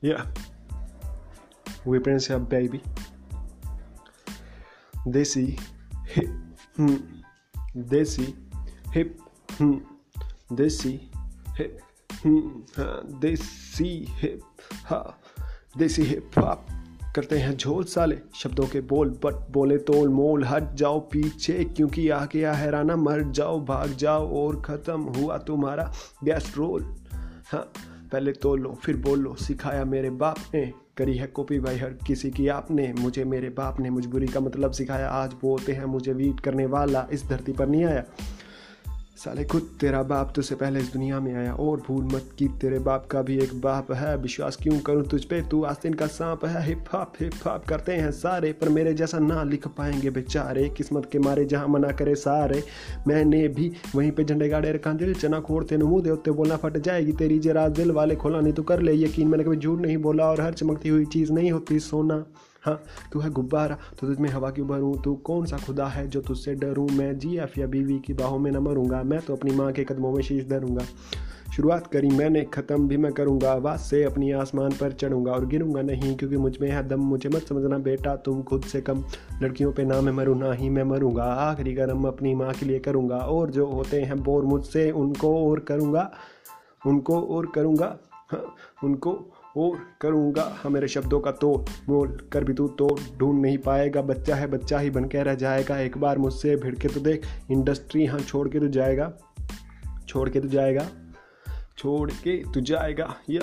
Yeah. We Prince up, baby. Desi hip hmm. Desi hip hmm. Desi hip hmm. हाँ, देसी hip हा देसी hip hop करते हैं झोल साले शब्दों के बोल बट बोले तोल मोल हट जाओ पीछे क्योंकि आ गया हैराना मर जाओ भाग जाओ और ख़त्म हुआ तुम्हारा गैस्ट्रोल हाँ पहले तो लो, फिर बोलो, सिखाया मेरे बाप ने। करी है कॉपी भाई हर किसी की आपने। मुझे मेरे बाप ने मजबूरी का मतलब सिखाया। आज बोलते हैं, मुझे वीट करने वाला। इस धरती पर नहीं आया। साले खुद तेरा बाप तुझसे पहले इस दुनिया में आया और भूल मत कि तेरे बाप का भी एक बाप है। विश्वास क्यों करूँ तुझ पे? तू आस्तीन का सांप है। हिप हॉप हिप हॉप करते हैं सारे, पर मेरे जैसा ना लिख पाएँगे बेचारे। किस्मत के मारे जहाँ मना करे सारे। मैंने भी वहीं पे झंडे गाड़े रखा, दिल चना खोड़ते मुँह दे बोलना फट जाएगी तेरी। जरा दिल वाले खोला नहीं तो कर ले यकीन। मैंने कभी झूठ नहीं बोला और हर चमकती हुई चीज़ नहीं होती, सोना। हाँ तू है गुब्बारा तो तुझ में हवा क्यों भरूँ? तू कौन सा खुदा है जो तुझसे डरूँ? मैं जी एफ़ या बीवी की बाहों में न मरूँगा, मैं तो अपनी माँ के कदमों में शीश धरूँगा। शुरुआत करी मैंने, ख़त्म भी मैं करूँगा, आवाज़ से अपनी आसमान पर चढ़ूँगा और गिरूँगा नहीं, क्योंकि मुझमें है दम, मुझे मत समझना बेटा, तुम खुद से कम। लड़कियों पे ना मैं मरूँ, ना ही मैं मरूँगा, आखिरी गर्म अपनी माँ के लिए करूँगा, और जो होते हैं बोर मुझसे उनको और करूँगा, उनको और करूँगा हाँ उनको और करूँगा हाँ मेरे शब्दों का तो मोल। कर भी तू तो ढूंढ नहीं पाएगा। बच्चा है, बच्चा ही बन के रह जाएगा। एक बार मुझसे भिड़ के तो देख इंडस्ट्री हाँ छोड़ के तो जाएगा। छोड़ के तो जाएगा। छोड़ के तो जाएगा या